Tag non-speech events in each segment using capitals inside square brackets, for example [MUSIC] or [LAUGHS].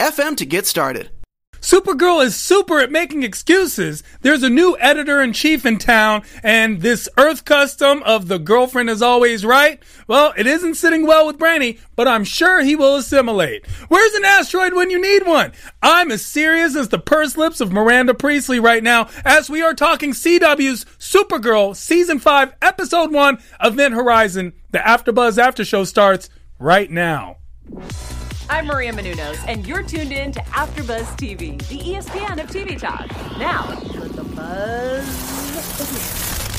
anchor.fm to get started. Supergirl is super at making excuses. There's a new editor in chief in town, and this Earth custom of the girlfriend is always right. Well, it isn't sitting well with Brainy, but I'm sure he will assimilate. Where's an asteroid when you need one? I'm as serious as the pursed lips of Miranda Priestly right now as we are talking CW's Supergirl Season 5, Episode 1, Event Horizon. The AfterBuzz After Show starts right now. I'm Maria Menounos, and you're tuned in to AfterBuzz TV, the ESPN of TV talk. Now, let the buzz.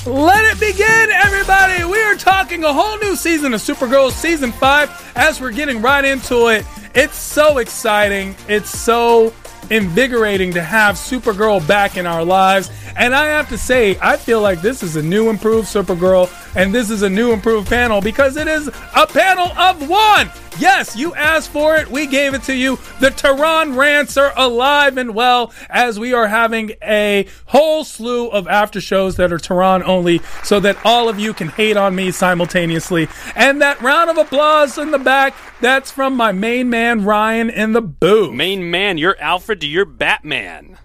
Let it begin, everybody! We are talking a whole new season of Supergirl Season 5 as we're getting right into it. It's so exciting. It's so invigorating to have Supergirl back in our lives. And I have to say, I feel like this is a new improved Supergirl, and this is a new improved panel because it is a panel of one. Yes, you asked for it. We gave it to you. The Tehran rants are alive and well as we are having a whole slew of after shows that are Tehran only so that all of you can hate on me simultaneously. And that round of applause in the back, that's from my main man Ryan in the booth. Main man, you're Alfred to your Batman.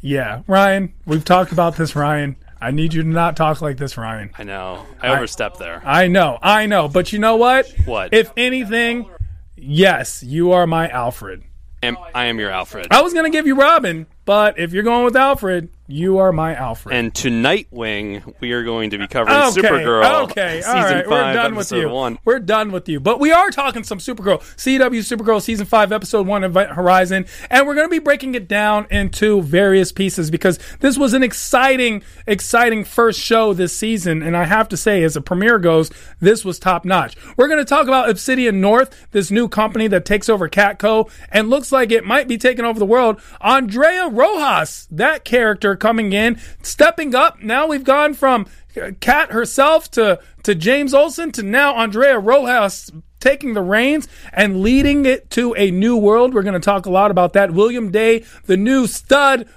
Yeah, Ryan, we've talked about this, Ryan. I need you to not talk like this, Ryan. I know. I overstepped there. I know, I know. But you know what? What? If anything, yes, you are my Alfred. Am, I am your Alfred. I was going to give you Robin, but if you're going with Alfred, you are my Alfred. And to Nightwing, we are going to be covering okay, Supergirl. Okay, season all right, five, we're done with you. One. We're done with you. But we are talking some Supergirl, CW Supergirl season five, episode one, Event Horizon, and we're going to be breaking it down into various pieces because this was an exciting, exciting first show this season, and I have to say, as a premiere goes, this was top notch. We're going to talk about Obsidian North, this new company that takes over Catco, and looks like it might be taking over the world. Andrea Rojas, that character coming in, stepping up. Now we've gone from uh, Cat herself to to James Olsen to now Andrea Rojas taking the reins and leading it to a new world. We're going to talk a lot about that. William Day, the new stud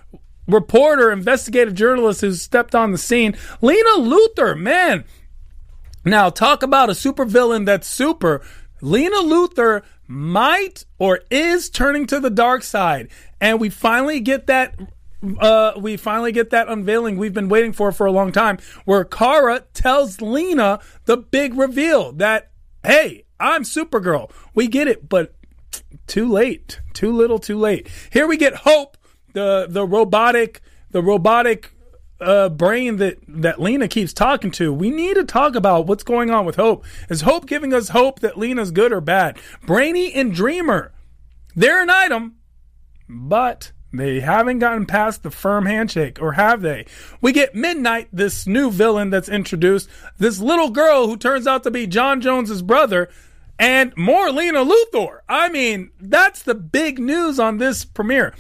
reporter, investigative journalist who's stepped on the scene. Lena Luthor, man. Now talk about a supervillain that's super. Lena Luthor might or is turning to the dark side, and we finally get that uh, we finally get that unveiling we've been waiting for for a long time, where Kara tells Lena the big reveal that, hey, I'm Supergirl. We get it, but too late, too little, too late. Here we get Hope, the the robotic, the robotic uh, brain that that Lena keeps talking to. We need to talk about what's going on with Hope. Is Hope giving us hope that Lena's good or bad? Brainy and Dreamer, they're an item, but they haven't gotten past the firm handshake, or have they? We get Midnight, this new villain that's introduced, this little girl who turns out to be J'onn J'onzz's brother, and more Lena Luthor. I mean, that's the big news on this premiere.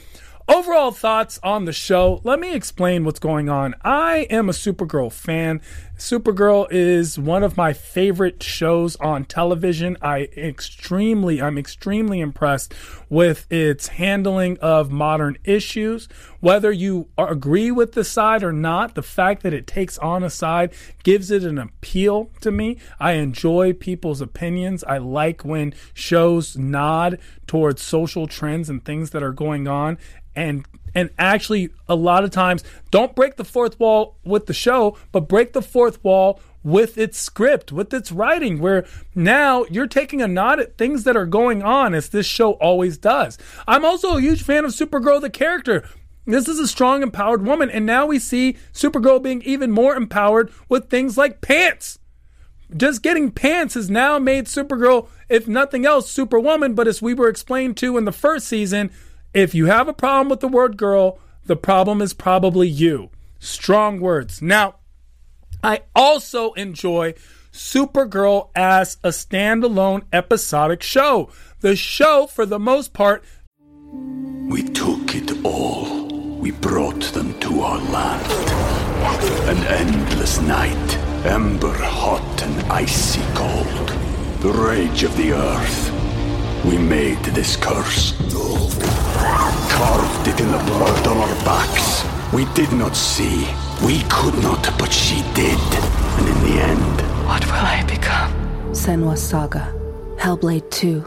Overall thoughts on the show. Let me explain what's going on. I am a Supergirl fan. Supergirl is one of my favorite shows on television. I extremely, I'm extremely impressed with its handling of modern issues. Whether you agree with the side or not, the fact that it takes on a side gives it an appeal to me. I enjoy people's opinions. I like when shows nod towards social trends and things that are going on and and actually a lot of times don't break the fourth wall with the show but break the fourth wall with its script with its writing where now you're taking a nod at things that are going on as this show always does. I'm also a huge fan of supergirl the character. This is a strong empowered woman and now we see supergirl being even more empowered with things like pants. Just getting pants has now made supergirl if nothing else superwoman but as we were explained to in the first season if you have a problem with the word girl, the problem is probably you. Strong words. Now, I also enjoy Supergirl as a standalone episodic show. The show, for the most part, We took it all. We brought them to our land. An endless night, ember hot and icy cold. The rage of the earth. We made this curse. Carved it in the blood on our backs. We did not see. We could not, but she did. And in the end, What will I become? Senua's Saga. Hellblade 2.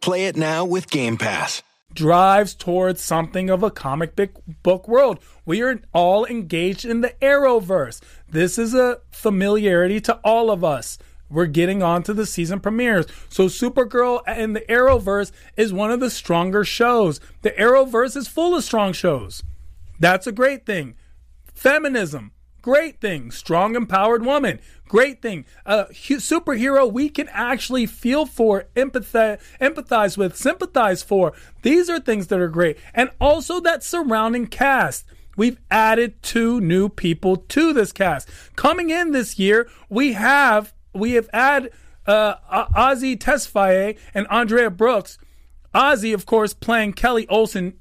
Play it now with Game Pass. drives towards something of a comic book book world. We are all engaged in the Arrowverse. This is a familiarity to all of us. We're getting on to the season premieres. So Supergirl and the Arrowverse is one of the stronger shows. The Arrowverse is full of strong shows. That's a great thing. Feminism, great thing. Strong, empowered woman, great thing. A superhero we can actually feel for, empathize, empathize with, sympathize for. These are things that are great. And also that surrounding cast. We've added two new people to this cast. Coming in this year, we have we have added uh, Azie Tesfai and Andrea Brooks. Azie, of course, playing Kelly Olsen,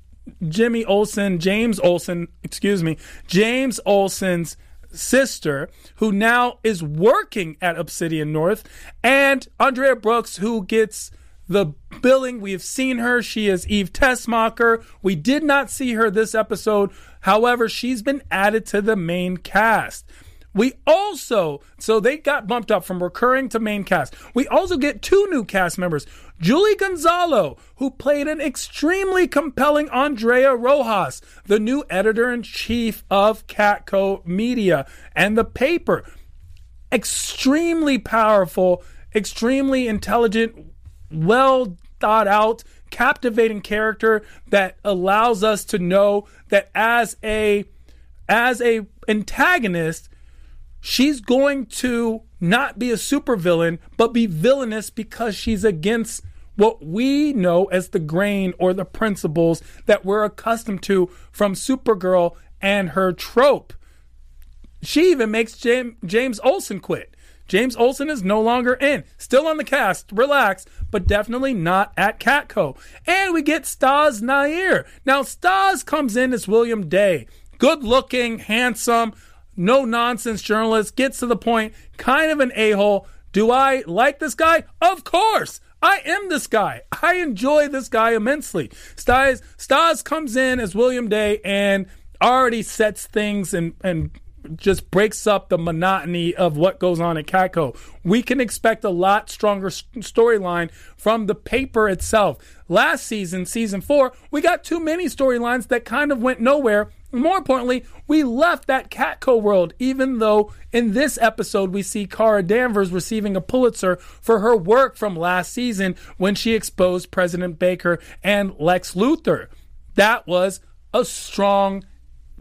Jimmy Olsen, James Olsen, excuse me, James Olsen's sister, who now is working at Obsidian North, and Andrea Brooks, who gets the billing. We have seen her. She is Eve Tessmacher. We did not see her this episode. However, she's been added to the main cast. We also, so they got bumped up from recurring to main cast. We also get two new cast members. Julie Gonzalo, who played an extremely compelling Andrea Rojas, the new editor in chief of Catco Media and the paper. Extremely powerful, extremely intelligent, well thought out, captivating character that allows us to know that as a as a antagonist, she's going to not be a supervillain, but be villainous because she's against what we know as the grain or the principles that we're accustomed to from Supergirl and her trope. She even makes James, Olsen quit. James Olsen is no longer in. Still on the cast, relax, but definitely not at Catco. And we get Staz Nair. Now, Staz comes in as William Day. Good looking, handsome, no nonsense journalist, gets to the point, kind of an a hole. Do I like this guy? Of course. I am this guy. I enjoy this guy immensely. Staz, Staz comes in as William Day and already sets things and, and just breaks up the monotony of what goes on at Catco. We can expect a lot stronger storyline from the paper itself. Last season, season four, we got too many storylines that kind of went nowhere. More importantly, we left that Catco world, even though in this episode we see Kara Danvers receiving a Pulitzer for her work from last season when she exposed President Baker and Lex Luthor. That was a strong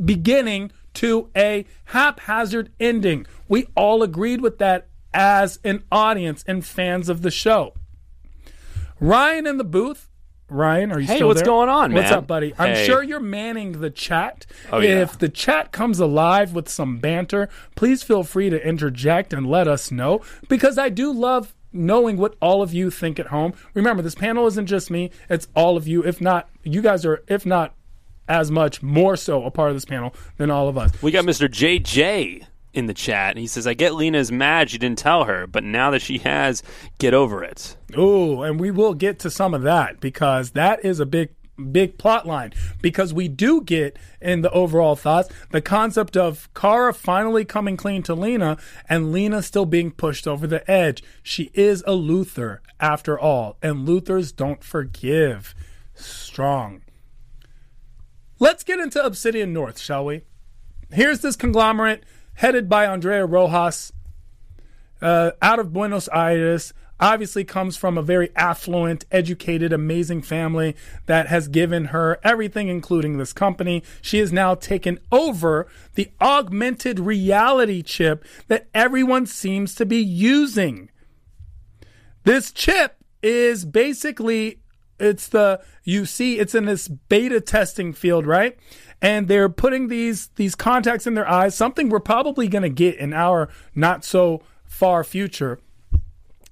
beginning to a haphazard ending. We all agreed with that as an audience and fans of the show. Ryan in the booth. Ryan, are you still? Hey, still what's there? going on, man? What's up, buddy? I'm Hey. sure you're manning the chat. Oh, yeah. if the chat comes alive with some banter, please feel free to interject and let us know because I do love knowing what all of you think at home. Remember, this panel isn't just me, it's all of you. If not, you guys are, if not as much, more so a part of this panel than all of us. We got Mr. JJ in the chat. He says, I get Lena's mad she didn't tell her, but now that she has, get over it. Oh, and we will get to some of that because that is a big big plot line because we do get in the overall thoughts the concept of Kara finally coming clean to Lena and Lena still being pushed over the edge. She is a Luthor after all, and Luthors don't forgive. Strong. Let's get into Obsidian North, shall we? Here's this conglomerate headed by Andrea Rojas uh, out of Buenos Aires obviously comes from a very affluent, educated, amazing family that has given her everything, including this company. She has now taken over the augmented reality chip that everyone seems to be using. This chip is basically it's the you see it's in this beta testing field, right? And they're putting these these contacts in their eyes, something we're probably going to get in our not so far future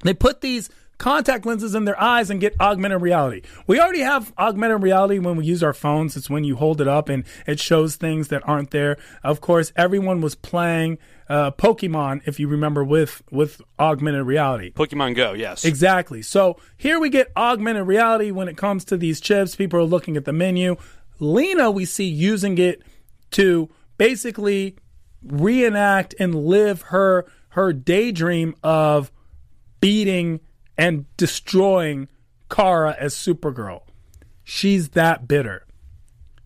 they put these contact lenses in their eyes and get augmented reality. We already have augmented reality when we use our phones. It's when you hold it up and it shows things that aren't there. Of course, everyone was playing uh, Pokemon, if you remember, with with augmented reality. Pokemon Go, yes. Exactly. So here we get augmented reality when it comes to these chips. People are looking at the menu. Lena, we see using it to basically reenact and live her her daydream of beating and destroying Kara as Supergirl. She's that bitter.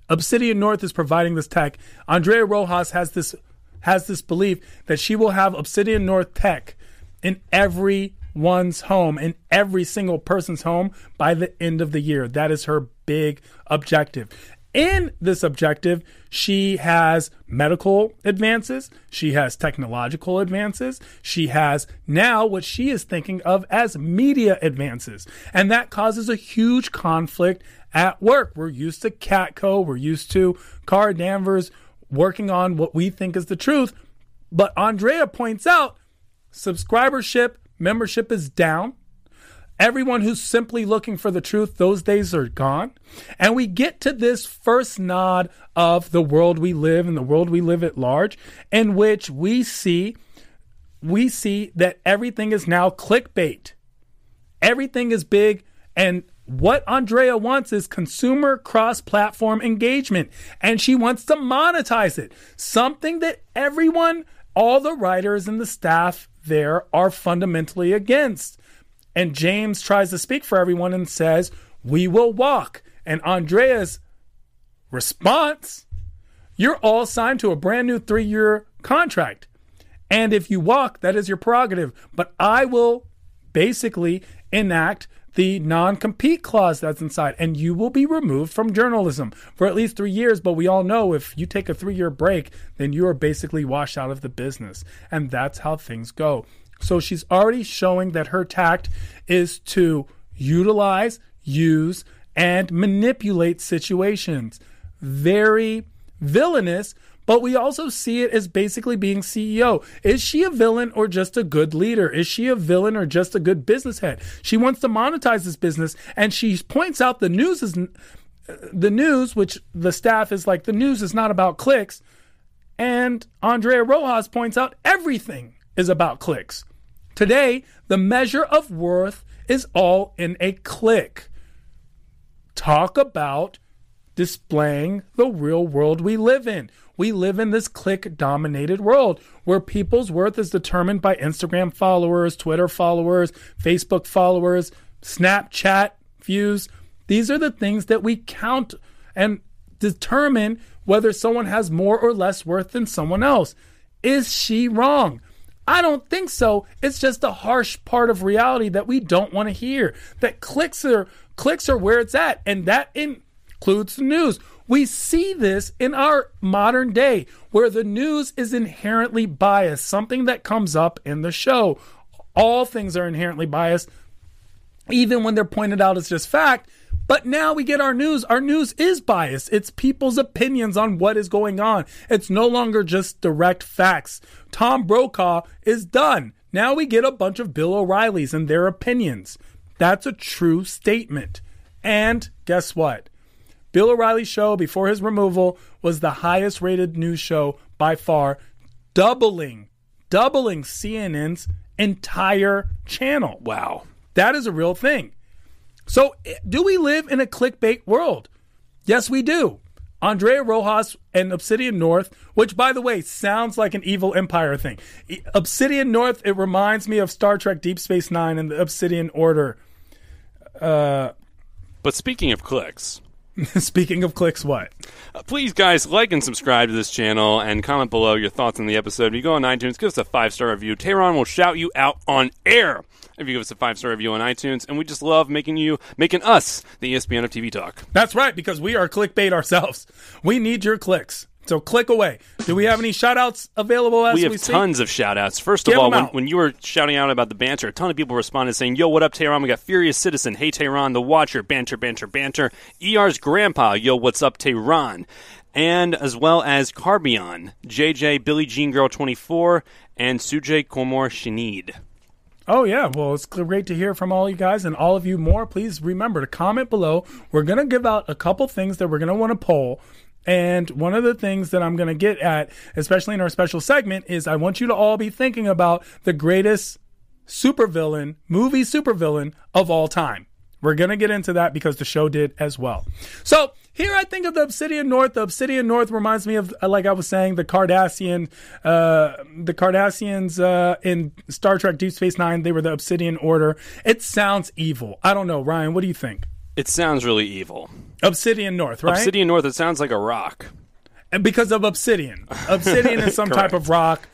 Obsidian North is providing this tech. Andrea Rojas has this has this belief that she will have Obsidian North tech in everyone's home, in every single person's home by the end of the year. That is her big objective. In this objective, she has medical advances, she has technological advances, she has now what she is thinking of as media advances. And that causes a huge conflict at work. We're used to Catco, we're used to Kara Danvers working on what we think is the truth. But Andrea points out subscribership, membership is down. Everyone who's simply looking for the truth, those days are gone. And we get to this first nod of the world we live and the world we live at large, in which we see we see that everything is now clickbait. Everything is big and what Andrea wants is consumer cross platform engagement, and she wants to monetize it. Something that everyone, all the writers and the staff there are fundamentally against. And James tries to speak for everyone and says, We will walk. And Andrea's response, You're all signed to a brand new three year contract. And if you walk, that is your prerogative. But I will basically enact the non compete clause that's inside, and you will be removed from journalism for at least three years. But we all know if you take a three year break, then you are basically washed out of the business. And that's how things go. So she's already showing that her tact is to utilize, use, and manipulate situations. Very villainous, but we also see it as basically being CEO. Is she a villain or just a good leader? Is she a villain or just a good business head? She wants to monetize this business and she points out the news is uh, the news, which the staff is like, the news is not about clicks. And Andrea Rojas points out everything is about clicks. Today, the measure of worth is all in a click. Talk about displaying the real world we live in. We live in this click dominated world where people's worth is determined by Instagram followers, Twitter followers, Facebook followers, Snapchat views. These are the things that we count and determine whether someone has more or less worth than someone else. Is she wrong? I don't think so. It's just a harsh part of reality that we don't want to hear. That clicks are clicks are where it's at, and that includes the news. We see this in our modern day where the news is inherently biased, something that comes up in the show. All things are inherently biased, even when they're pointed out as just fact. But now we get our news. Our news is biased. It's people's opinions on what is going on. It's no longer just direct facts. Tom Brokaw is done. Now we get a bunch of Bill O'Reillys and their opinions. That's a true statement. And guess what? Bill O'Reilly's show before his removal was the highest rated news show by far doubling, doubling CNN's entire channel. Wow. That is a real thing. So, do we live in a clickbait world? Yes, we do. Andrea Rojas and Obsidian North, which by the way sounds like an evil empire thing. Obsidian North, it reminds me of Star Trek Deep Space Nine and the Obsidian Order. But speaking of clicks, [LAUGHS] Speaking of clicks, what? uh, please, guys, like and subscribe to this channel and comment below your thoughts on the episode. If you go on iTunes, give us a five star review. Tehran will shout you out on air if you give us a five star review on iTunes. And we just love making you, making us the ESPN of TV talk. That's right, because we are clickbait ourselves. We need your clicks. So click away. Do we have any shout outs available as we we, have see? tons of shout outs. First of all, when, when you were shouting out about the banter, a ton of people responded saying, Yo, what up, Tehran? We got Furious Citizen. Hey, Tehran, The Watcher. Banter, banter, banter. ER's Grandpa. Yo, what's up, Tehran? And as well as Carbion, JJ, Billie Jean Girl 24, and Sujay Komor Shinid. Oh, yeah. Well, it's great to hear from all you guys and all of you more. Please remember to comment below. We're going to give out a couple things that we're going to want to poll. And one of the things that I'm going to get at, especially in our special segment, is I want you to all be thinking about the greatest supervillain, movie supervillain of all time. We're going to get into that because the show did as well. So here I think of the Obsidian North. The Obsidian North reminds me of, uh, like I was saying, the Cardassian, uh, the Cardassians uh, in Star Trek Deep Space Nine. They were the Obsidian Order. It sounds evil. I don't know, Ryan. What do you think? It sounds really evil. Obsidian North, right? Obsidian North, it sounds like a rock. And because of obsidian. Obsidian is some [LAUGHS] type of rock,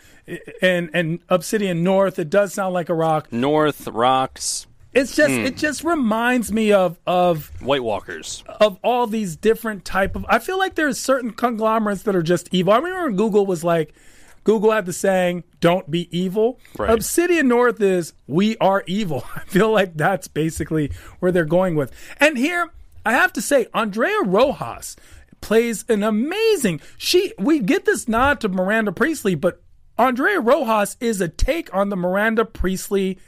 and and Obsidian North. It does sound like a rock. North, rocks, It's just hmm. it just reminds me of of White Walkers. of all these different type of I feel like there's certain conglomerates that are just evil. I remember when Google was like Google had the saying, "Don't be evil." Right. Obsidian North is "We are evil." [LAUGHS] I feel like that's basically where they're going with. And here, I have to say, Andrea Rojas plays an amazing. She we get this nod to Miranda Priestly, but Andrea Rojas is a take on the Miranda Priestly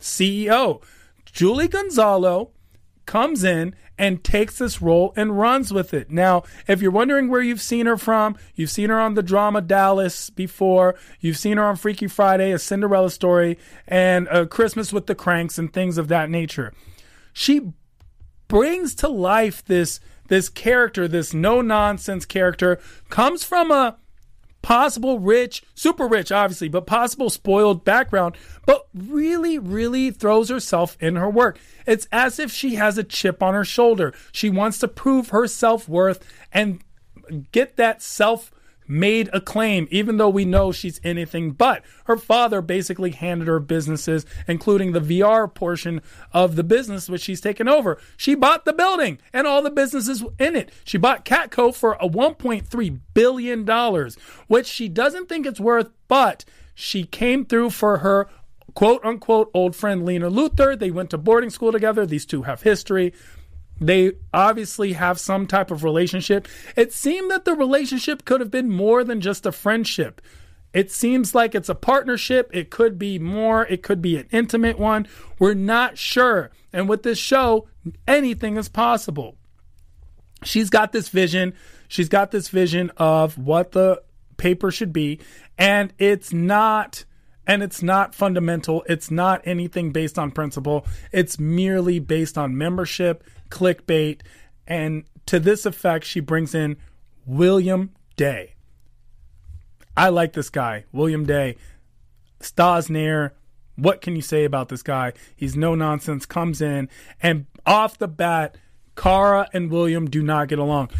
CEO. Julie Gonzalo comes in and takes this role and runs with it. Now, if you're wondering where you've seen her from, you've seen her on the drama Dallas before, you've seen her on Freaky Friday, a Cinderella story, and a Christmas with the Kranks and things of that nature. She brings to life this this character, this no nonsense character, comes from a possible rich, super rich, obviously, but possible spoiled background, but really, really throws herself in her work. It's as if she has a chip on her shoulder. She wants to prove her self worth and get that self made a claim, even though we know she's anything but. Her father basically handed her businesses, including the VR portion of the business which she's taken over. She bought the building and all the businesses in it. She bought Catco for a $1.3 billion, which she doesn't think it's worth, but she came through for her quote unquote old friend Lena Luthor. They went to boarding school together. These two have history. They obviously have some type of relationship. It seemed that the relationship could have been more than just a friendship. It seems like it's a partnership. It could be more. It could be an intimate one. We're not sure. And with this show, anything is possible. She's got this vision. She's got this vision of what the paper should be. And it's not and it's not fundamental. It's not anything based on principle. It's merely based on membership, clickbait, and to this effect, she brings in William Day. I like this guy, William Day. Staz Nair, what can you say about this guy? He's no nonsense, comes in, and off the bat, Kara and William do not get along.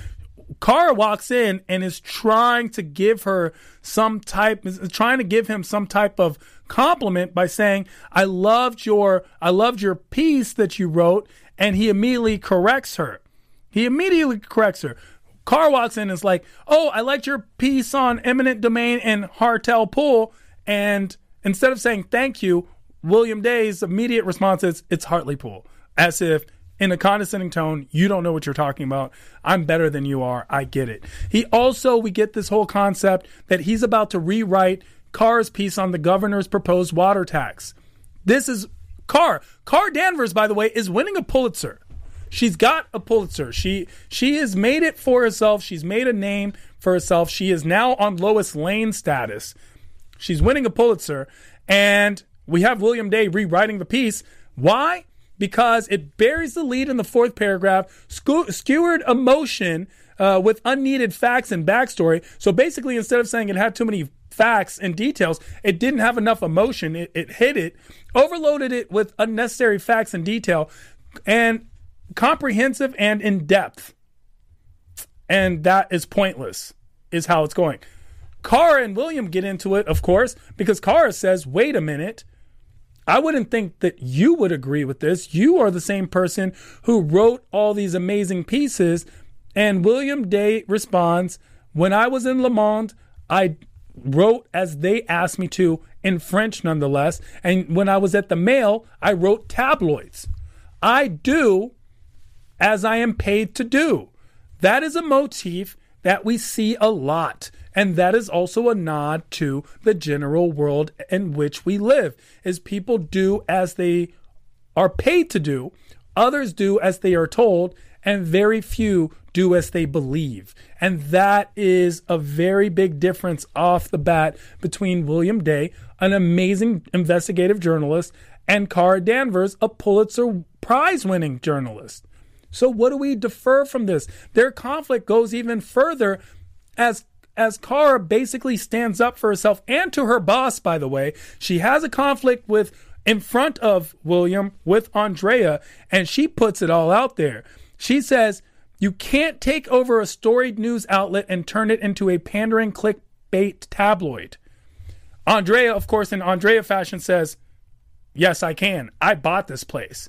Kara walks in and is trying to give her some type, trying to give him some type of compliment by saying, "I loved your, I loved your piece that you wrote," and he immediately corrects her. He immediately corrects her. Kara walks in and is like, "Oh, I liked your piece on eminent domain and Hartel Pool," and instead of saying thank you, William Day's immediate response is, "It's Hartley Pool," as if in a condescending tone, you don't know what you're talking about. I'm better than you are. I get it. He also, we get this whole concept that he's about to rewrite Kara's piece on the governor's proposed water tax. This is Kara. Kara Danvers, by the way, is winning a Pulitzer. She's got a Pulitzer. She she has made it for herself. She's made a name for herself. She is now on Lois Lane status. She's winning a Pulitzer, and we have William Day rewriting the piece. Why? Because it buries the lead in the fourth paragraph, skew- skewered emotion uh, with unneeded facts and backstory. So basically, instead of saying it had too many facts and details, it didn't have enough emotion. It, it hid it, overloaded it with unnecessary facts and detail, and comprehensive and in depth. And that is pointless, is how it's going. Kara and William get into it, of course, because Kara says, wait a minute. I wouldn't think that you would agree with this. You are the same person who wrote all these amazing pieces. And William Day responds, When I was in Le Monde, I wrote as they asked me to, in French nonetheless. And when I was at the Mail, I wrote tabloids. I do as I am paid to do. That is a motif that we see a lot. And that is also a nod to the general world in which we live, is people do as they are paid to do, others do as they are told, and very few do as they believe. And that is a very big difference off the bat between William Day, an amazing investigative journalist, and Kara Danvers, a Pulitzer Prize winning journalist. So what do we defer from this? Their conflict goes even further as as Kara basically stands up for herself and to her boss, by the way. She has a conflict with in front of William with Andrea, and she puts it all out there. She says, You can't take over a storied news outlet and turn it into a pandering clickbait tabloid. Andrea, of course, in Andrea fashion says, Yes, I can. I bought this place.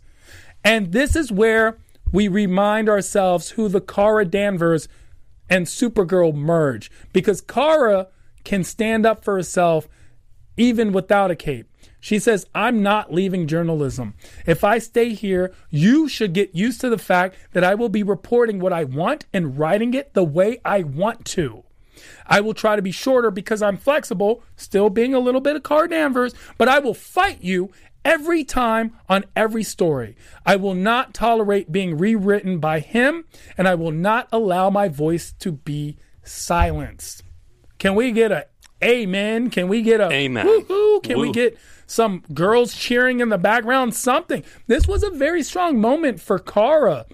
And this is where we remind ourselves who the Kara Danvers and Supergirl merge because Kara can stand up for herself even without a cape. She says, I'm not leaving journalism. If I stay here, you should get used to the fact that I will be reporting what I want and writing it the way I want to. I will try to be shorter because I'm flexible, still being a little bit of Kara Danvers, but I will fight you every time on every story. I will not tolerate being rewritten by him, and I will not allow my voice to be silenced. Can we get a amen? Can we get a Amen. woo-hoo? Can we get some girls cheering in the background? Something. This was a very strong moment for Kara.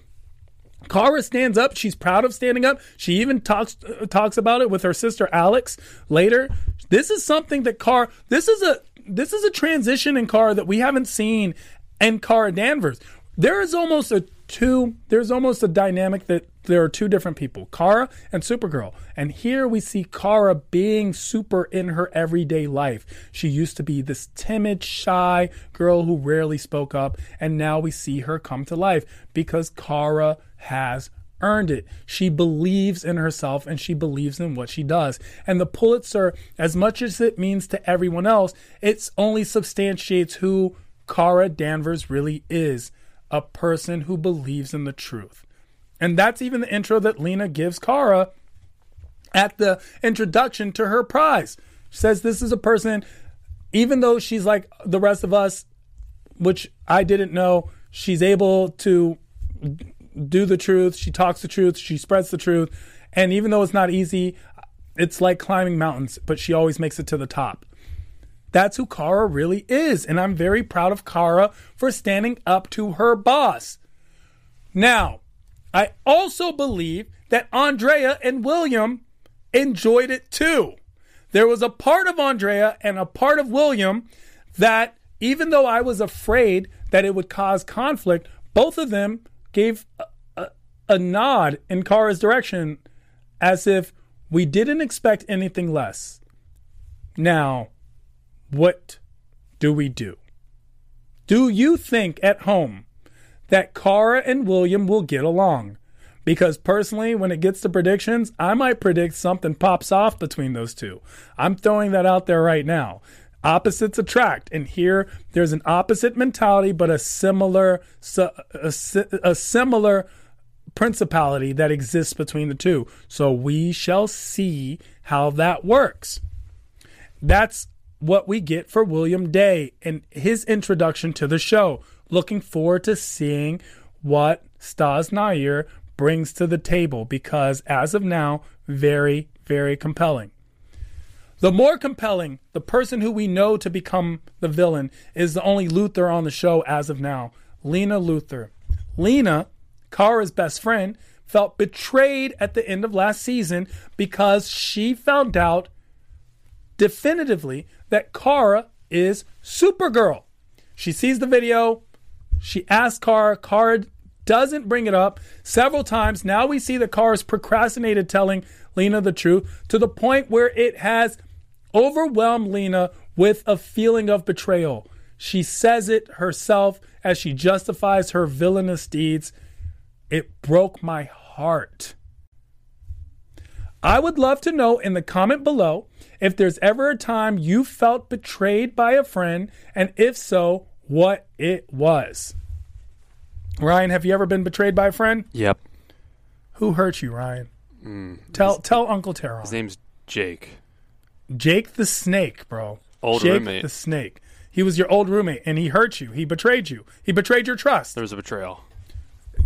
Kara stands up. She's proud of standing up. She even talks uh, talks about it with her sister Alex later. This is something that Kara. This is a this is a transition in Kara that we haven't seen in Kara Danvers. There is almost a two. There's almost a dynamic that there are two different people, Kara and Supergirl. And here we see Kara being super in her everyday life. She used to be this timid, shy girl who rarely spoke up, and now we see her come to life because Kara has earned it. She believes in herself and she believes in what she does. And the Pulitzer, as much as it means to everyone else, it's only substantiates who Kara Danvers really is a person who believes in the truth. And that's even the intro that Lena gives Kara at the introduction to her prize. She says this is a person, even though she's like the rest of us, which I didn't know, she's able to do the truth. She talks the truth. She spreads the truth. And even though it's not easy, it's like climbing mountains, but she always makes it to the top. That's who Kara really is. And I'm very proud of Kara for standing up to her boss. Now, I also believe that Andrea and William enjoyed it too. There was a part of Andrea and a part of William that, even though I was afraid that it would cause conflict, both of them gave a, a, a nod in Kara's direction as if we didn't expect anything less. Now, what do we do? Do you think at home that Kara and William will get along? Because personally, when it gets to predictions, I might predict something pops off between those two. I'm throwing that out there right now. Opposites attract, and here there's an opposite mentality, but a similar, a, a similar principality that exists between the two. So we shall see how that works. That's what we get for William Day and his introduction to the show. Looking forward to seeing what Staz Nair brings to the table because as of now, very, very compelling. The more compelling, the person who we know to become the villain is the only Luthor on the show as of now, Lena Luthor. Lena, Kara's best friend, felt betrayed at the end of last season because she found out definitively that Kara is Supergirl. She sees the video, she asks Kara, Kara doesn't bring it up several times. Now we see that Kara's procrastinated telling Lena the truth to the point where it has overwhelmed Lena with a feeling of betrayal. She says it herself as she justifies her villainous deeds. It broke my heart. I would love to know in the comment below if there's ever a time you felt betrayed by a friend, and if so, what it was. Ryan, have you ever been betrayed by a friend? Yep. Who hurt you, Ryan? tell tell Uncle Tehran. His name's Jake. Jake the Snake, bro. Old Jake roommate. the Snake. He was your old roommate, and he hurt you. He betrayed you. He betrayed your trust. There was a betrayal.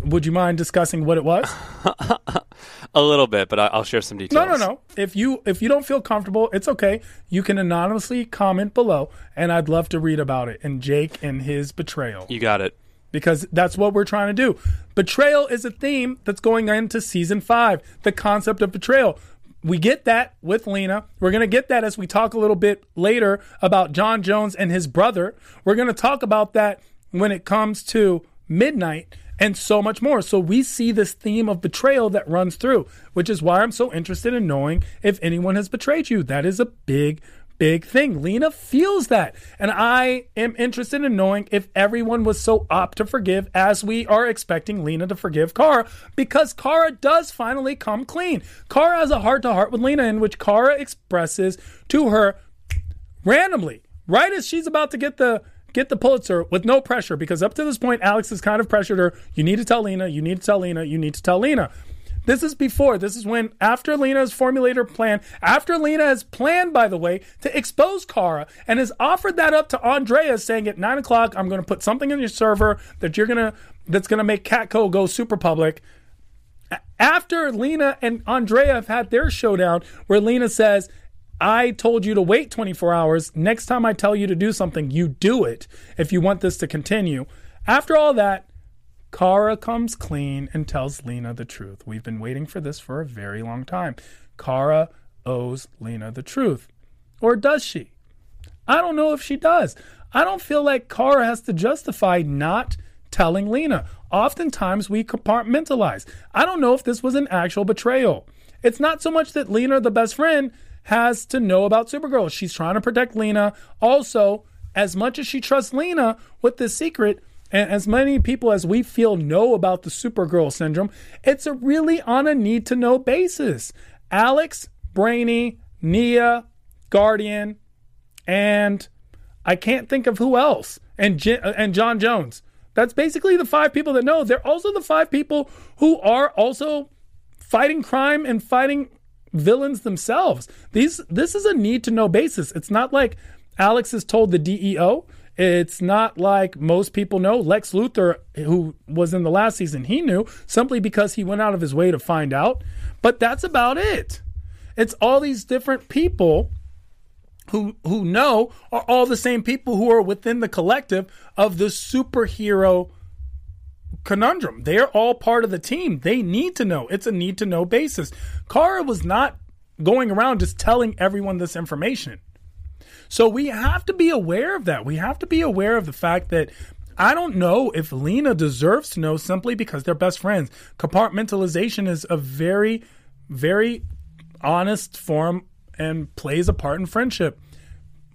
Would you mind discussing what it was? [LAUGHS] A little bit, but I'll share some details. No, no, no. If you if you don't feel comfortable, it's okay. You can anonymously comment below, and I'd love to read about it and Jake and his betrayal You got it. because that's what we're trying to do. Betrayal is a theme that's going into season five. The concept of betrayal. We get that with Lena. We're going to get that as we talk a little bit later about J'onn J'onzz and his brother. We're going to talk about that when it comes to Midnight and so much more. So we see this theme of betrayal that runs through, which is why I'm so interested in knowing if anyone has betrayed you. That is a big, big thing. Lena feels that. And I am interested in knowing if everyone was so apt to forgive as we are expecting Lena to forgive Kara because Kara does finally come clean. Kara has a heart to heart with Lena in which Kara expresses to her randomly, right as she's about to get the get the Pulitzer with no pressure, because up to this point, Alex has kind of pressured her. You need to tell Lena, you need to tell Lena, you need to tell Lena. This is before. This is when, after Lena has formulated her plan, after Lena has planned, by the way, to expose Kara and has offered that up to Andrea, saying at nine o'clock, I'm going to put something in your server that you're going to, that's going to make Catco go super public after Lena and Andrea have had their showdown, where Lena says, I told you to wait 24 hours. Next time I tell you to do something, you do it if you want this to continue. After all that, Kara comes clean and tells Lena the truth. We've been waiting for this for a very long time. Kara owes Lena the truth. Or does she? I don't know if she does. I don't feel like Kara has to justify not telling Lena. Oftentimes we compartmentalize. I don't know if this was an actual betrayal. It's not so much that Lena, the best friend, has to know about Supergirl. She's trying to protect Lena. Also, as much as she trusts Lena with this secret, and as many people as we feel know about the Supergirl syndrome, it's a really on a need to know basis. Alex, Brainy, Nia, Guardian, and I can't think of who else. And J- uh, and J'onn J'onzz. That's basically the five people that know. They're also the five people who are also fighting crime and fighting villains themselves. These this is a need to know basis. It's not like Alex has told the DEO. It's not like most people know. Lex Luthor, who was in the last season, he knew simply because he went out of his way to find out. But that's about it. It's all these different people who who know are all the same people who are within the collective of the superhero conundrum. They're all part of the team. They need to know. It's a need to know basis. Kara was not going around just telling everyone this information. So we have to be aware of that. We have to be aware of the fact that I don't know if Lena deserves to know simply because they're best friends. Compartmentalization is a very, very honest form and plays a part in friendship.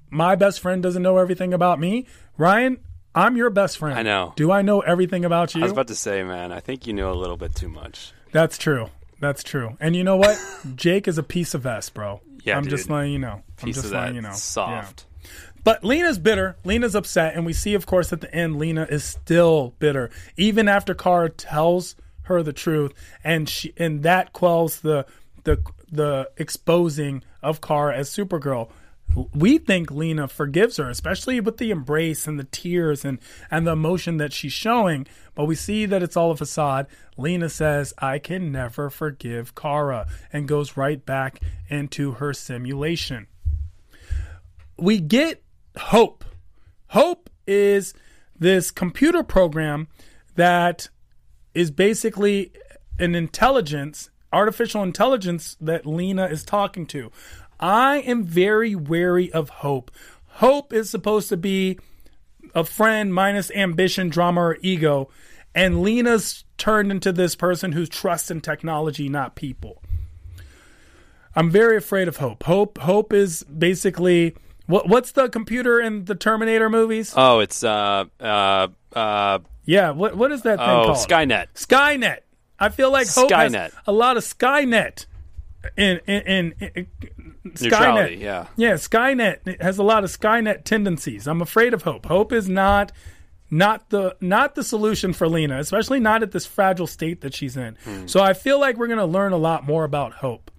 My best friend doesn't know everything about me. Ryan, I'm your best friend. I know. Do I know everything about you? I was about to say, man, I think you know a little bit too much. That's true. That's true. And you know what? [LAUGHS] Jake is a piece of S, bro. Yeah, I'm dude. just letting you know. I'm just of that letting you know. soft. Yeah. But Lena's bitter. Lena's upset, and we see, of course, at the end, Lena is still bitter, even after Kara tells her the truth, and she and that quells the the the exposing of Kara as Supergirl. We think Lena forgives her, especially with the embrace and the tears and and the emotion that she's showing. But we see that it's all a facade. Lena says, "I can never forgive Kara," and goes right back into her simulation. we get Hope. Hope is this computer program that is basically an intelligence, artificial intelligence that Lena is talking to. I am very wary of Hope. Hope is supposed to be a friend minus ambition, drama, or ego. And Lena's turned into this person who trusts in technology, not people. I'm very afraid of Hope. Hope Hope is basically what what's the computer in the Terminator movies? Oh, it's uh uh uh yeah, what what is that thing oh called? Skynet. Skynet. I feel like Hope Skynet. a lot of Skynet in in, in, in [LAUGHS] Neutrality, Skynet. yeah. Yeah, Skynet it has a lot of Skynet tendencies. I'm afraid of Hope. Hope is not not the not the solution for Lena, especially not at this fragile state that she's in. Hmm. So I feel like we're going to learn a lot more about Hope.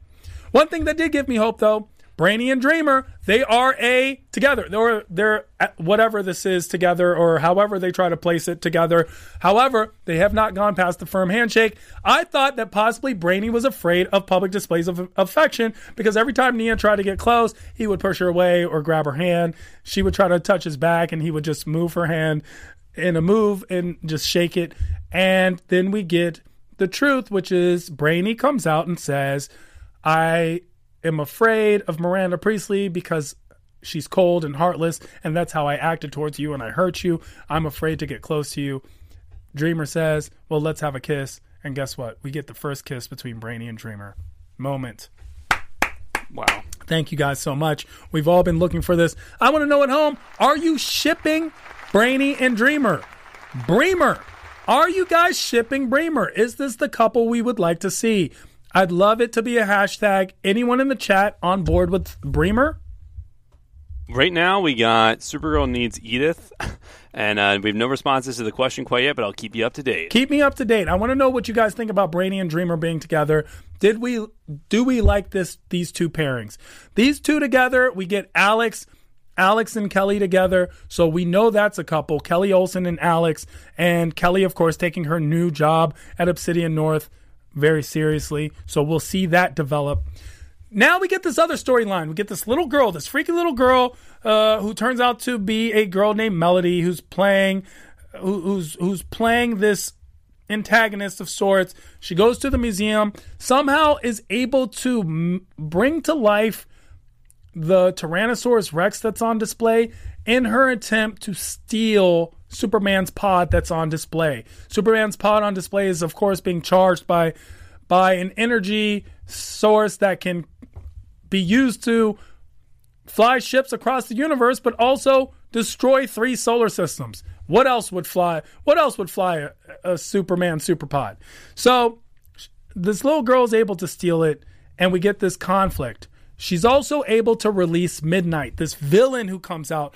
One thing that did give me hope though, Brainy and Dreamer, they are a together. They're they're whatever this is together or however they try to place it together. However, they have not gone past the firm handshake. I thought that possibly Brainy was afraid of public displays of affection because every time Nia tried to get close, he would push her away or grab her hand. She would try to touch his back and he would just move her hand in a move and just shake it. And then we get the truth, which is Brainy comes out and says, I am afraid of Miranda Priestly because she's cold and heartless, and that's how I acted towards you and I hurt you. I'm afraid to get close to you. Dreamer says, Well, let's have a kiss. And guess what? We get the first kiss between Brainy and Dreamer. Moment. Wow. Thank you guys so much. We've all been looking for this. I want to know at home are you shipping Brainy and Dreamer? Bremer, are you guys shipping Bremer? Is this the couple we would like to see? I'd love it to be a hashtag. Anyone in the chat on board with Bremer? Right now, we got Supergirl needs Edith, [LAUGHS] and uh, we have no responses to the question quite yet, but I'll keep you up to date. Keep me up to date. I want to know what you guys think about Brainy and Dreamer being together. Did we do we like this these two pairings? These two together, we get Alex, Alex and Kelly together, so we know that's a couple. Kelly Olsen and Alex, and Kelly, of course, taking her new job at Obsidian North very seriously. So we'll see that develop. Now we get this other storyline. We get this little girl, this freaky little girl, uh, who turns out to be a girl named Melody, who's playing, who, who's who's playing this antagonist of sorts. She goes to the museum, somehow is able to m- bring to life the Tyrannosaurus Rex that's on display in her attempt to steal Superman's pod that's on display. Superman's pod on display is of course being charged by by an energy source that can be used to fly ships across the universe but also destroy three solar systems. What else would fly? What else would fly a, a Superman superpod? So this little girl is able to steal it and we get this conflict. She's also able to release Midnight, this villain who comes out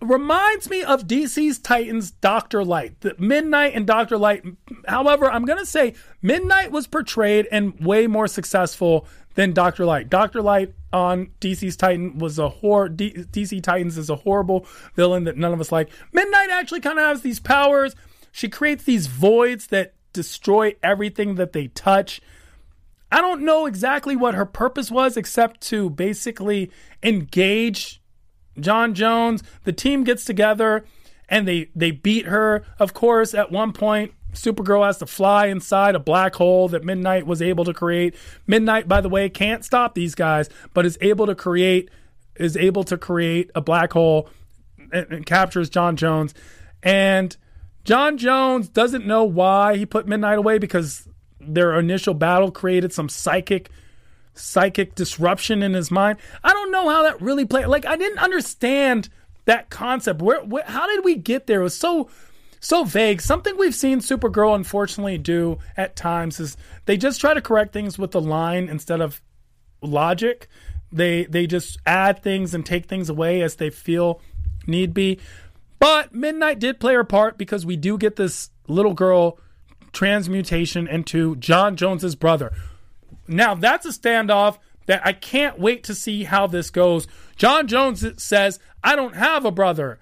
reminds me of DC's Titans Dr. Light. The Midnight and Dr. Light. However, I'm going to say Midnight was portrayed and way more successful than Dr. Light. Dr. Light on DC's Titan was a hor D- DC Titans is a horrible villain that none of us like. Midnight actually kind of has these powers. She creates these voids that destroy everything that they touch. I don't know exactly what her purpose was except to basically engage J'onn J'onzz. The team gets together and they they beat her. Of course, at one point Supergirl has to fly inside a black hole that Midnight was able to create. Midnight, by the way, can't stop these guys, but is able to create is able to create a black hole and, and captures J'onn J'onzz. And J'onn J'onzz doesn't know why he put Midnight away because their initial battle created some psychic psychic disruption in his mind. I don't know how that really played. Like I didn't understand that concept. Where, where how did we get there? It was so so vague. Something we've seen Supergirl unfortunately do at times is they just try to correct things with the line instead of logic. They they just add things and take things away as they feel need be. But Midnight did play her part because we do get this little girl transmutation into J'onn J'onzz's brother. Now that's a standoff that I can't wait to see how this goes. J'onn J'onzz says, "I don't have a brother."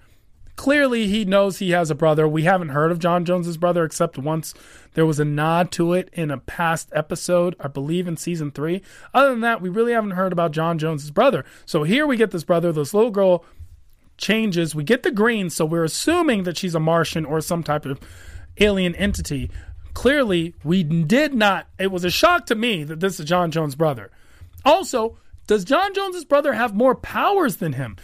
clearly he knows he has a brother. We haven't heard of J'onn J'onzz's brother except once there was a nod to it in a past episode, I believe in season three. Other than that, we really haven't heard about J'onn J'onzz's brother. So here we get this brother, this little girl changes. We get the green, so we're assuming that she's a Martian or some type of alien entity. Clearly, we did not. It was a shock to me that this is J'onn J'onzz' brother. Also, does J'onn J'onzz' brother have more powers than him?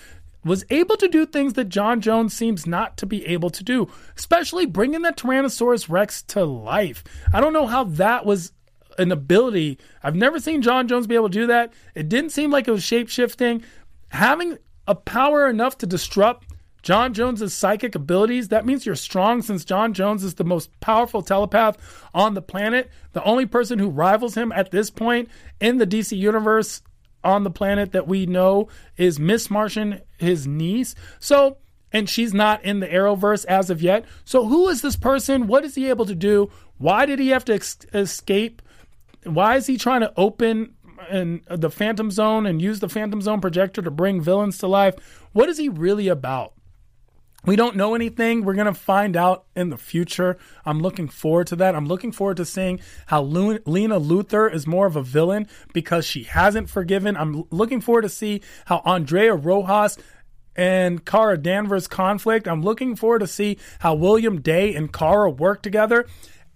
Was able to do things that J'onn J'onzz seems not to be able to do, especially bringing the Tyrannosaurus Rex to life. I don't know how that was an ability. I've never seen J'onn J'onzz be able to do that. It didn't seem like it was shape shifting. Having a power enough to disrupt J'onn J'onzz's psychic abilities, that means you're strong since J'onn J'onzz is the most powerful telepath on the planet. The only person who rivals him at this point in the DC universe on the planet that we know is Miss Martian, his niece. So, and she's not in the Arrowverse as of yet. So, who is this person? What is he able to do? Why did he have to ex- escape? Why is he trying to open and the Phantom Zone and use the Phantom Zone projector to bring villains to life? What is he really about? We don't know anything. We're going to find out in the future. I'm looking forward to that. I'm looking forward to seeing how Lu- Lena Luthor is more of a villain because she hasn't forgiven. I'm looking forward to see how Andrea Rojas and Kara Danvers conflict. I'm looking forward to see how William Dey and Kara work together.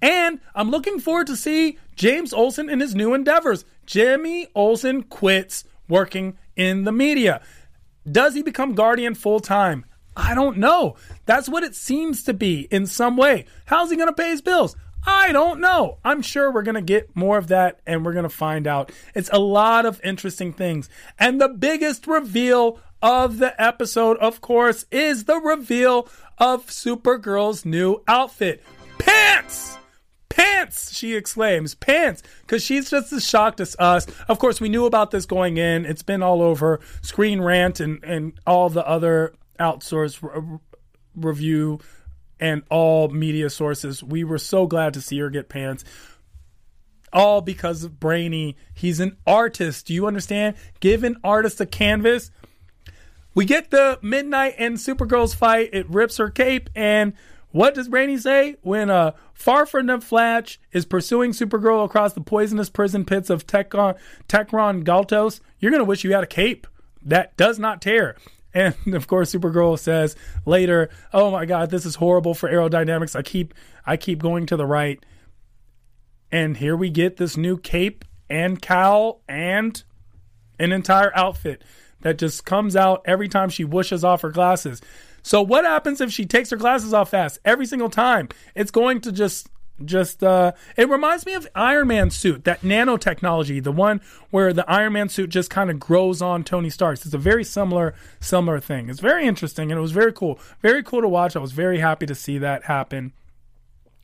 And I'm looking forward to see James Olsen in his new endeavors. Jimmy Olsen quits working in the media. Does he become Guardian full time? I don't know. That's what it seems to be in some way. How's he going to pay his bills? I don't know. I'm sure we're going to get more of that and we're going to find out. It's a lot of interesting things. And the biggest reveal of the episode, of course, is the reveal of Supergirl's new outfit pants! Pants! She exclaims, pants! Because she's just as shocked as us. Of course, we knew about this going in. It's been all over Screen Rant and, and all the other outsource re- review and all media sources. We were so glad to see her get pants. All because of Brainy. He's an artist. Do you understand? Give an artist a canvas. We get the Midnight and Supergirl's fight. It rips her cape. And what does Brainy say? When uh, Far from the Flash is pursuing Supergirl across the poisonous prison pits of Takron, Tekron Galtos, you're going to wish you had a cape that does not tear. And of course, Supergirl says later, "Oh my God, this is horrible for aerodynamics. I keep I keep going to the right." And here we get this new cape and cowl and an entire outfit that just comes out every time she whooshes off her glasses. So what happens if she takes her glasses off fast every single time? It's going to just just uh it reminds me of Iron Man suit, that nanotechnology, the one where the Iron Man suit just kind of grows on Tony Stark's. It's a very similar similar thing. It's very interesting and it was very cool. Very cool to watch. I was very happy to see that happen.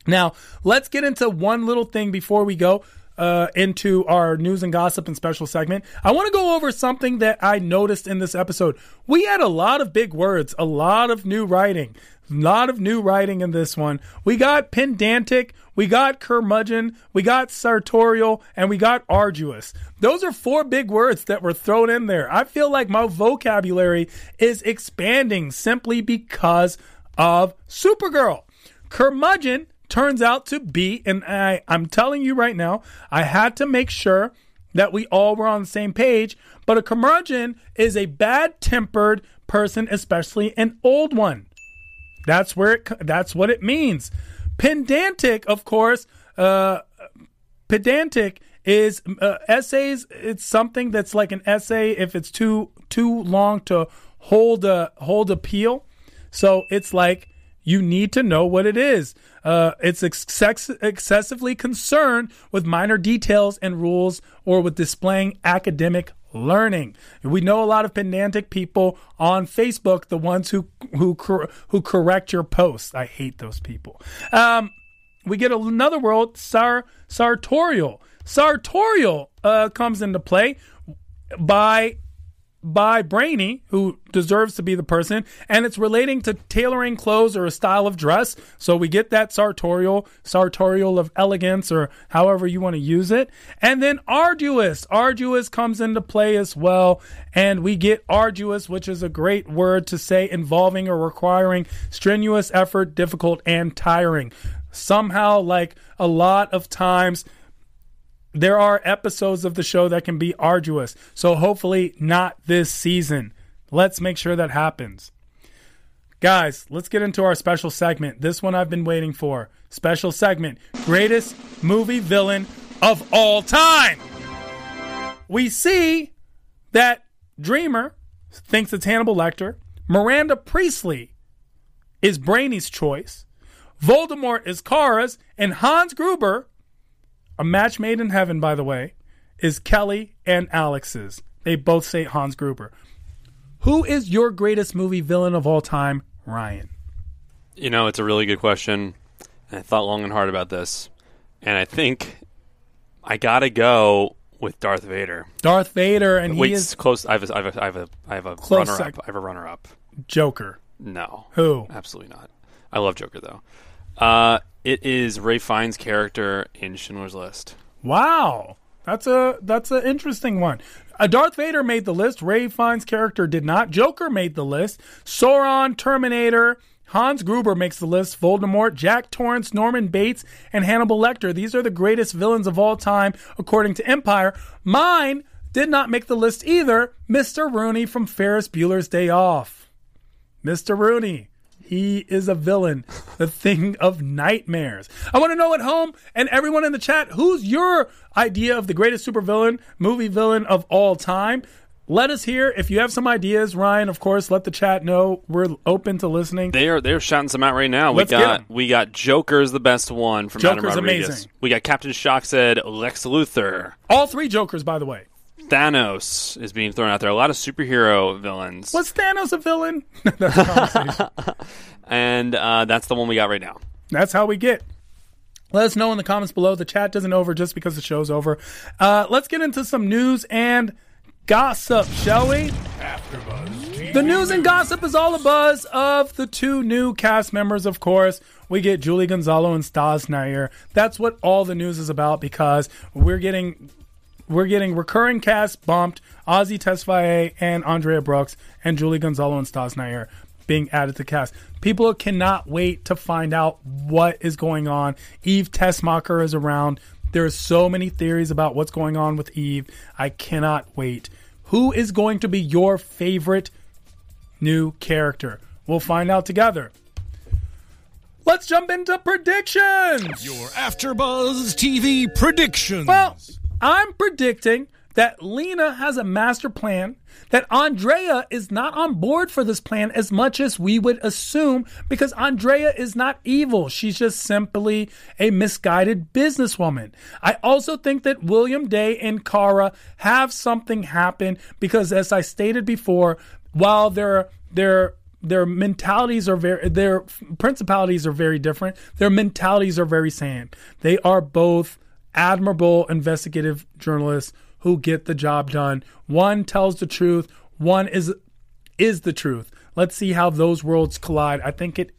Now, let's get into one little thing before we go uh, into our news and gossip and special segment. I want to go over something that I noticed in this episode. We had a lot of big words, a lot of new writing, a lot of new writing in this one. We got pedantic, we got curmudgeon, we got sartorial, and we got arduous. Those are four big words that were thrown in there. I feel like my vocabulary is expanding simply because of Supergirl. Curmudgeon turns out to be, and I, I'm telling you right now, I had to make sure that we all were on the same page. But a curmudgeon is a bad tempered person, especially an old one. That's where it, that's what it means. Pedantic, of course, uh, pedantic is uh, essays. It's something that's like an essay if it's too too long to hold a hold appeal. So it's like you need to know what it is. Uh, it's ex- excessively concerned with minor details and rules or with displaying academic learning. We know a lot of pedantic people on Facebook, the ones who who who correct your posts. I hate those people. Um, we get another word, sar sartorial. Sartorial uh, comes into play by by Brainy, who deserves to be the person, and it's relating to tailoring clothes or a style of dress. So we get that sartorial, sartorial of elegance, or however you want to use it. And then arduous. Arduous comes into play as well. And we get arduous, which is a great word to say involving or requiring strenuous effort, difficult, and tiring. Somehow, like a lot of times, there are episodes of the show that can be arduous. So hopefully not this season. Let's make sure that happens. Guys, let's get into our special segment. This one I've been waiting for. Special segment Greatest movie villain of all time. We see that Dreamer thinks it's Hannibal Lecter. Miranda Priestly is Brainy's choice. Voldemort is Kara's. And Hans Gruber a match made in heaven, by the way, is Kelly and Alex's. They both say Hans Gruber. Who is your greatest movie villain of all time, Ryan? You know, it's a really good question. I thought long and hard about this. And I think I got to go with Darth Vader. Darth Vader, and Wait, he is close. I have a, I have a, I have a, I have a runner sec- up. I have a runner up. Joker. No. Who? Absolutely not. I love Joker though. Uh, it is Ralph Fiennes' character in Schindler's List. Wow, that's a that's an interesting one. Uh, Darth Vader made the list. Ralph Fiennes' character did not. Joker made the list. Sauron, Terminator. Hans Gruber makes the list. Voldemort, Jack Torrance, Norman Bates, and Hannibal Lecter. These are the greatest villains of all time, according to Empire. Mine did not make the list either. Mr. Rooney from Ferris Bueller's Day Off. Mr. Rooney. He is a villain, the thing of nightmares. I want to know at home and everyone in the chat who's your idea of the greatest supervillain, movie villain of all time? Let us hear if you have some ideas, Ryan. Of course, let the chat know we're open to listening. They are they're shouting some out right now. Let's we got we got Joker's the best one from Adam Joker's Rodriguez. amazing. We got Captain Shock said Lex Luthor. All three Jokers, by the way. Thanos is being thrown out there. A lot of superhero villains. Was Thanos a villain? [LAUGHS] That's a conversation. [LAUGHS] And uh, that's the one we got right now. That's how we get. Let us know in the comments below. The chat doesn't over just because the show's over. Uh, let's get into some news and gossip, shall we? The news and gossip is all a buzz of the two new cast members, of course. We get Julie Gonzalo and Staz Nair. That's what all the news is about because we're getting we're getting recurring cast bumped. Azie Tesfai and Andrea Brooks and Julie Gonzalo and Staz Nair being added to cast. People cannot wait to find out what is going on. Eve Tessmacher is around. There are so many theories about what's going on with Eve. I cannot wait. Who is going to be your favorite new character? We'll find out together. Let's jump into predictions. Your AfterBuzz TV predictions. Well, I'm predicting that Lena has a master plan, that Andrea is not on board for this plan as much as we would assume because Andrea is not evil. She's just simply a misguided businesswoman. I also think that William Dey and Kara have something happen because as I stated before, while their their their mentalities are very their principalities are very different, their mentalities are very same. They are both admirable investigative journalists who get the job done. One tells the truth, one is is the truth. Let's see how those worlds collide. I think it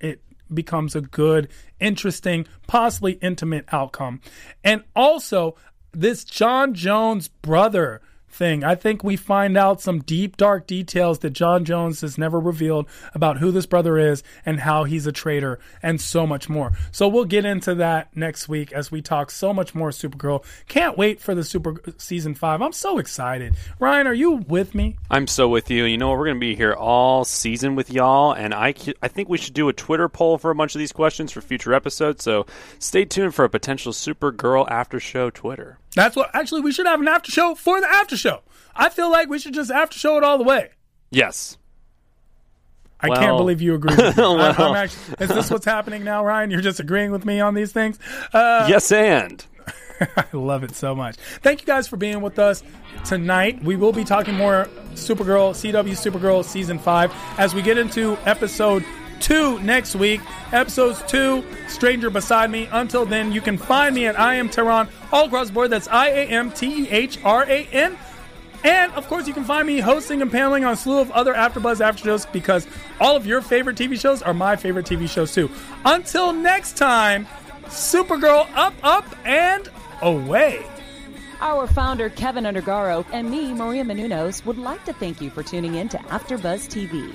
it becomes a good, interesting, possibly intimate outcome. And also this J'onn J'onzz brother thing. I think we find out some deep, dark details that J'onn J'onzz has never revealed about who this brother is and how he's a traitor and so much more. So we'll get into that next week as we talk so much more Supergirl. Can't wait for the Super season five. I'm so excited. Ryan, are you with me? I'm so with you. You know? We're going to be here all season with y'all, and I, I think we should do a Twitter poll for a bunch of these questions for future episodes. So stay tuned for a potential Supergirl after show Twitter. That's what actually we should have an after show for the after show. I feel like we should just after show it all the way. Yes. I Well- can't believe you agree with me. [LAUGHS] I'm actually, is this what's happening now, Ryan? You're just agreeing with me on these things? Uh, yes, and. [LAUGHS] I love it so much. Thank you guys for being with us tonight. We will be talking more Supergirl, CW Supergirl season five as we get into episode two next week. Episodes two, Stranger Beside Me. Until then, you can find me at I am Tehran all across the board. That's I A M T E H R A N. And of course, you can find me hosting and paneling on a slew of other AfterBuzz after shows because all of your favorite TV shows are my favorite TV shows too. Until next time, Supergirl up, up, and away. Our founder, Kevin Undergaro, and me, Maria Menounos, would like to thank you for tuning in to AfterBuzz TV.